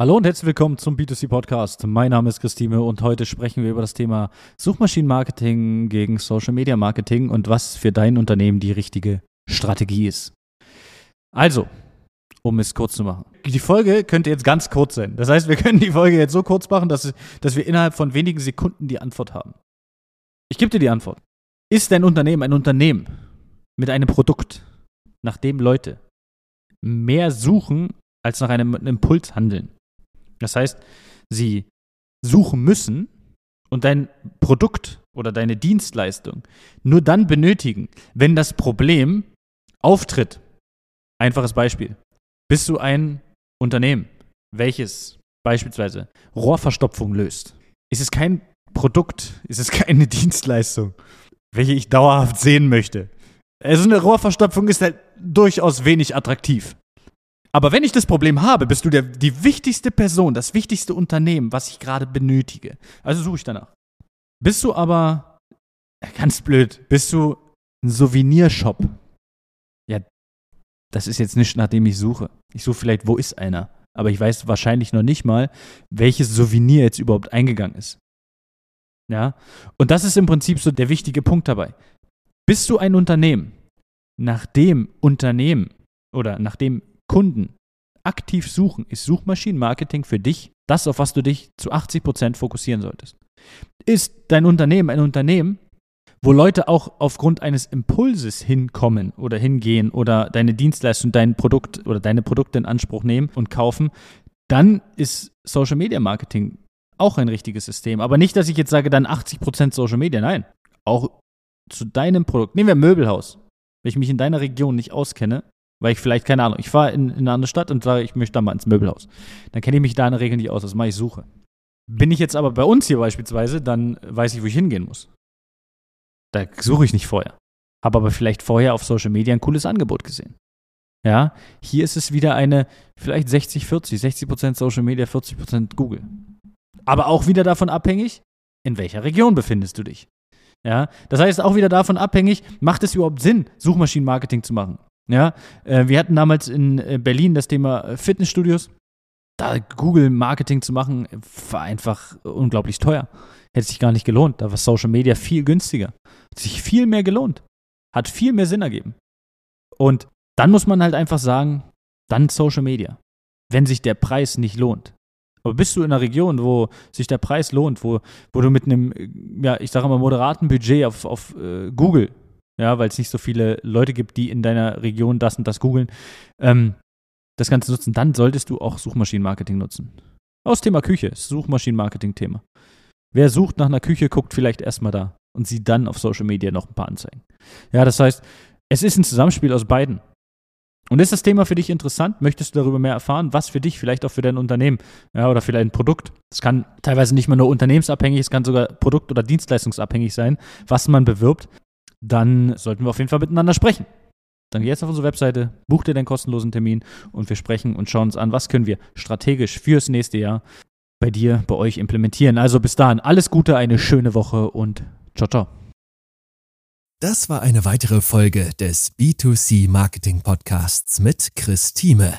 Hallo und herzlich willkommen zum B2C Podcast. Mein Name ist Christine und heute sprechen wir über das Thema Suchmaschinenmarketing gegen Social Media Marketing und was für dein Unternehmen die richtige Strategie ist. Also, um es kurz zu machen. Die Folge könnte jetzt ganz kurz sein. Das heißt, wir können die Folge jetzt so kurz machen, dass, dass wir innerhalb von wenigen Sekunden die Antwort haben. Ich gebe dir die Antwort. Ist dein Unternehmen ein Unternehmen mit einem Produkt, nach dem Leute mehr suchen, als nach einem Impuls handeln? Das heißt, sie suchen müssen und dein Produkt oder deine Dienstleistung nur dann benötigen, wenn das Problem auftritt. Einfaches Beispiel. Bist du ein Unternehmen, welches beispielsweise Rohrverstopfung löst? Ist es kein Produkt, ist es keine Dienstleistung, welche ich dauerhaft sehen möchte? Also eine Rohrverstopfung ist halt durchaus wenig attraktiv. Aber wenn ich das Problem habe, bist du der, die wichtigste Person, das wichtigste Unternehmen, was ich gerade benötige. Also suche ich danach. Bist du aber, ganz blöd, bist du ein Souvenirshop? Ja, das ist jetzt nicht, nachdem ich suche. Ich suche vielleicht, wo ist einer? Aber ich weiß wahrscheinlich noch nicht mal, welches Souvenir jetzt überhaupt eingegangen ist. Ja, und das ist im Prinzip so der wichtige Punkt dabei. Bist du ein Unternehmen, nachdem Unternehmen oder nachdem Kunden aktiv suchen, ist Suchmaschinenmarketing für dich das, auf was du dich zu 80 Prozent fokussieren solltest. Ist dein Unternehmen ein Unternehmen, wo Leute auch aufgrund eines Impulses hinkommen oder hingehen oder deine Dienstleistung, dein Produkt oder deine Produkte in Anspruch nehmen und kaufen, dann ist Social Media Marketing auch ein richtiges System. Aber nicht, dass ich jetzt sage, dann 80% Social Media. Nein. Auch zu deinem Produkt. Nehmen wir Möbelhaus. Wenn ich mich in deiner Region nicht auskenne, weil ich vielleicht, keine Ahnung, ich fahre in, in, eine andere Stadt und sage, ich möchte da mal ins Möbelhaus. Dann kenne ich mich da in der Regel nicht aus, das mache ich Suche. Bin ich jetzt aber bei uns hier beispielsweise, dann weiß ich, wo ich hingehen muss. Da suche ich nicht vorher. Habe aber vielleicht vorher auf Social Media ein cooles Angebot gesehen. Ja, hier ist es wieder eine vielleicht 60-40, 60%, Social Media, 40% Google. Aber auch wieder davon abhängig, in welcher Region befindest du dich. Ja, das heißt auch wieder davon abhängig, macht es überhaupt Sinn, Suchmaschinenmarketing zu machen? Ja, äh, wir hatten damals in äh, Berlin das Thema äh, Fitnessstudios. Da Google Marketing zu machen, war einfach unglaublich teuer. Hätte sich gar nicht gelohnt. Da war Social Media viel günstiger. Hat sich viel mehr gelohnt. Hat viel mehr Sinn ergeben. Und dann muss man halt einfach sagen, dann Social Media. Wenn sich der Preis nicht lohnt. Aber bist du in einer Region, wo sich der Preis lohnt, wo, wo du mit einem, ja, ich sage mal, moderaten Budget auf, auf äh, Google ja, weil es nicht so viele Leute gibt, die in deiner Region das und das googeln, ähm, das Ganze nutzen, dann solltest du auch Suchmaschinenmarketing nutzen. Aus Thema Küche, Suchmaschinenmarketing-Thema. Wer sucht nach einer Küche, guckt vielleicht erstmal da und sieht dann auf Social Media noch ein paar Anzeigen. Ja, das heißt, es ist ein Zusammenspiel aus beiden. Und ist das Thema für dich interessant? Möchtest du darüber mehr erfahren? Was für dich, vielleicht auch für dein Unternehmen ja, oder vielleicht ein Produkt? Es kann teilweise nicht mal nur unternehmensabhängig, es kann sogar produkt- oder dienstleistungsabhängig sein, was man bewirbt dann sollten wir auf jeden Fall miteinander sprechen. Dann geh jetzt auf unsere Webseite, buch dir deinen kostenlosen Termin und wir sprechen und schauen uns an, was können wir strategisch fürs nächste Jahr bei dir, bei euch implementieren. Also bis dahin, alles Gute, eine schöne Woche und ciao, ciao. Das war eine weitere Folge des B2C Marketing Podcasts mit Chris Thieme.